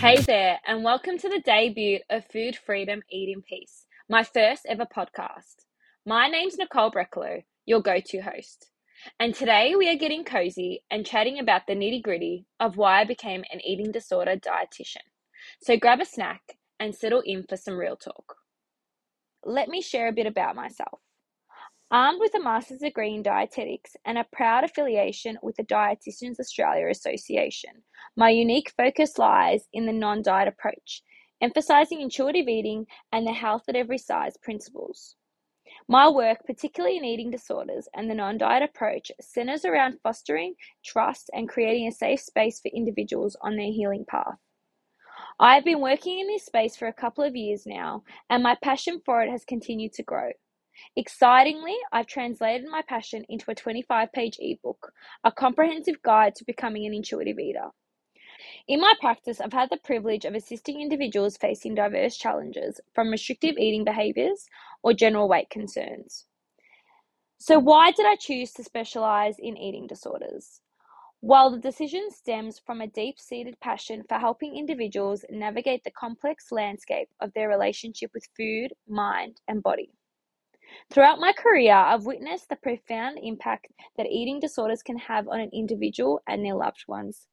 Hey there, and welcome to the debut of Food Freedom Eat in Peace, my first ever podcast. My name's Nicole Brekalo, your go to host. And today we are getting cozy and chatting about the nitty gritty of why I became an eating disorder dietitian. So grab a snack and settle in for some real talk. Let me share a bit about myself. Armed with a master's degree in dietetics and a proud affiliation with the Dietitians Australia Association, my unique focus lies in the non diet approach, emphasizing intuitive eating and the health at every size principles. My work, particularly in eating disorders and the non diet approach, centers around fostering trust and creating a safe space for individuals on their healing path. I have been working in this space for a couple of years now, and my passion for it has continued to grow. Excitingly, I've translated my passion into a 25 page ebook, a comprehensive guide to becoming an intuitive eater. In my practice, I've had the privilege of assisting individuals facing diverse challenges, from restrictive eating behaviors or general weight concerns. So, why did I choose to specialize in eating disorders? While the decision stems from a deep seated passion for helping individuals navigate the complex landscape of their relationship with food, mind, and body. Throughout my career, I've witnessed the profound impact that eating disorders can have on an individual and their loved ones.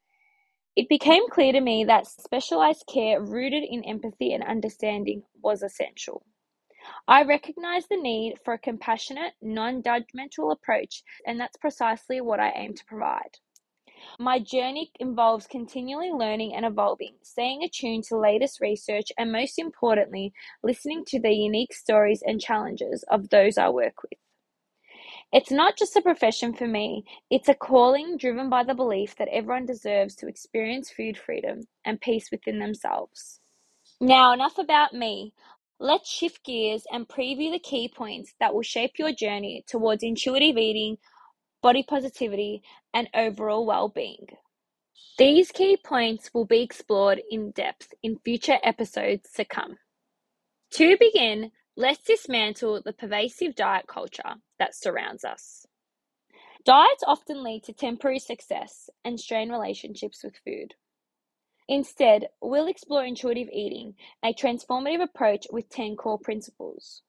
It became clear to me that specialized care rooted in empathy and understanding was essential. I recognize the need for a compassionate, non judgmental approach, and that's precisely what I aim to provide. My journey involves continually learning and evolving, staying attuned to latest research, and most importantly, listening to the unique stories and challenges of those I work with. It's not just a profession for me, it's a calling driven by the belief that everyone deserves to experience food freedom and peace within themselves. Now, enough about me. Let's shift gears and preview the key points that will shape your journey towards intuitive eating body positivity, and overall well-being. These key points will be explored in depth in future episodes to come. To begin, let's dismantle the pervasive diet culture that surrounds us. Diets often lead to temporary success and strain relationships with food. Instead, we'll explore intuitive eating, a transformative approach with 10 core principles.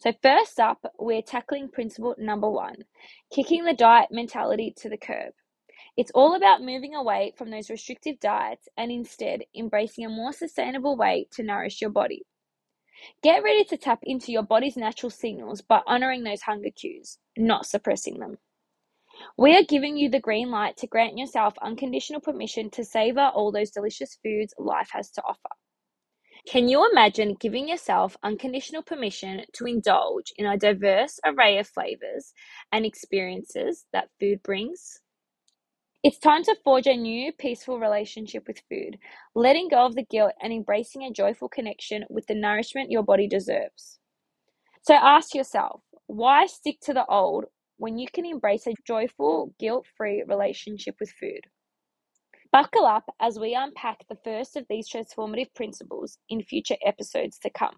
So, first up, we're tackling principle number one kicking the diet mentality to the curb. It's all about moving away from those restrictive diets and instead embracing a more sustainable way to nourish your body. Get ready to tap into your body's natural signals by honoring those hunger cues, not suppressing them. We are giving you the green light to grant yourself unconditional permission to savor all those delicious foods life has to offer. Can you imagine giving yourself unconditional permission to indulge in a diverse array of flavors and experiences that food brings? It's time to forge a new, peaceful relationship with food, letting go of the guilt and embracing a joyful connection with the nourishment your body deserves. So ask yourself, why stick to the old when you can embrace a joyful, guilt free relationship with food? Buckle up as we unpack the first of these transformative principles in future episodes to come.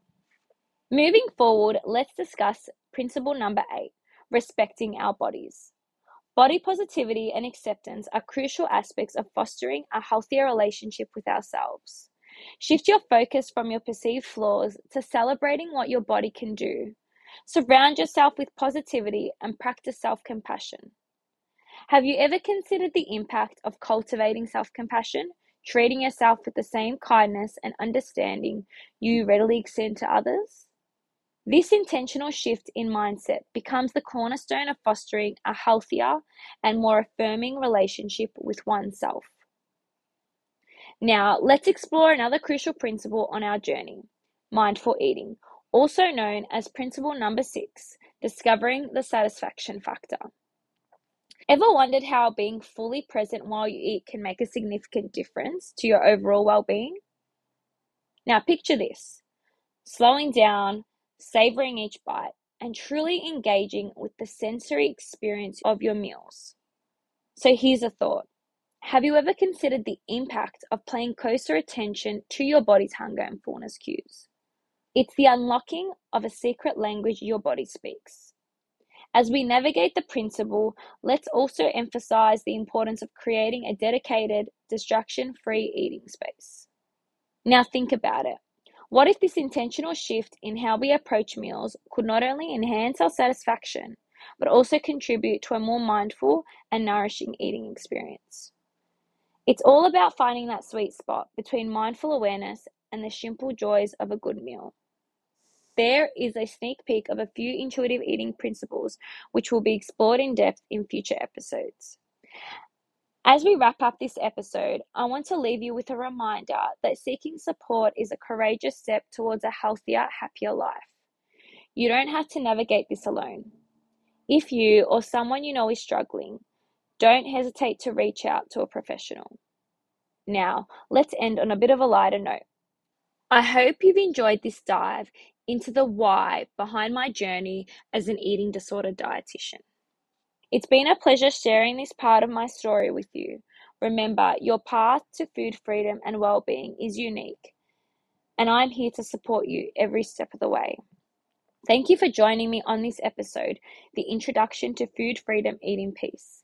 Moving forward, let's discuss principle number eight respecting our bodies. Body positivity and acceptance are crucial aspects of fostering a healthier relationship with ourselves. Shift your focus from your perceived flaws to celebrating what your body can do. Surround yourself with positivity and practice self compassion. Have you ever considered the impact of cultivating self compassion, treating yourself with the same kindness and understanding you readily extend to others? This intentional shift in mindset becomes the cornerstone of fostering a healthier and more affirming relationship with oneself. Now, let's explore another crucial principle on our journey mindful eating, also known as principle number six discovering the satisfaction factor. Ever wondered how being fully present while you eat can make a significant difference to your overall well being? Now, picture this slowing down, savoring each bite, and truly engaging with the sensory experience of your meals. So, here's a thought Have you ever considered the impact of paying closer attention to your body's hunger and fullness cues? It's the unlocking of a secret language your body speaks. As we navigate the principle, let's also emphasize the importance of creating a dedicated, distraction free eating space. Now, think about it. What if this intentional shift in how we approach meals could not only enhance our satisfaction, but also contribute to a more mindful and nourishing eating experience? It's all about finding that sweet spot between mindful awareness and the simple joys of a good meal. There is a sneak peek of a few intuitive eating principles which will be explored in depth in future episodes. As we wrap up this episode, I want to leave you with a reminder that seeking support is a courageous step towards a healthier, happier life. You don't have to navigate this alone. If you or someone you know is struggling, don't hesitate to reach out to a professional. Now, let's end on a bit of a lighter note. I hope you've enjoyed this dive into the why behind my journey as an eating disorder dietitian. It's been a pleasure sharing this part of my story with you. Remember, your path to food freedom and well-being is unique, and I'm here to support you every step of the way. Thank you for joining me on this episode, The Introduction to Food Freedom Eating Peace.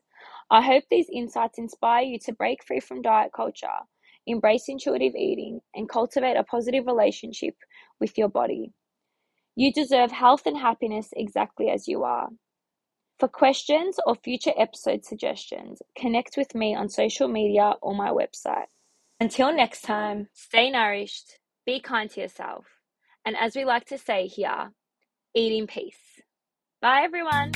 I hope these insights inspire you to break free from diet culture, embrace intuitive eating, and cultivate a positive relationship with your body. You deserve health and happiness exactly as you are. For questions or future episode suggestions, connect with me on social media or my website. Until next time, stay nourished, be kind to yourself, and as we like to say here, eat in peace. Bye, everyone.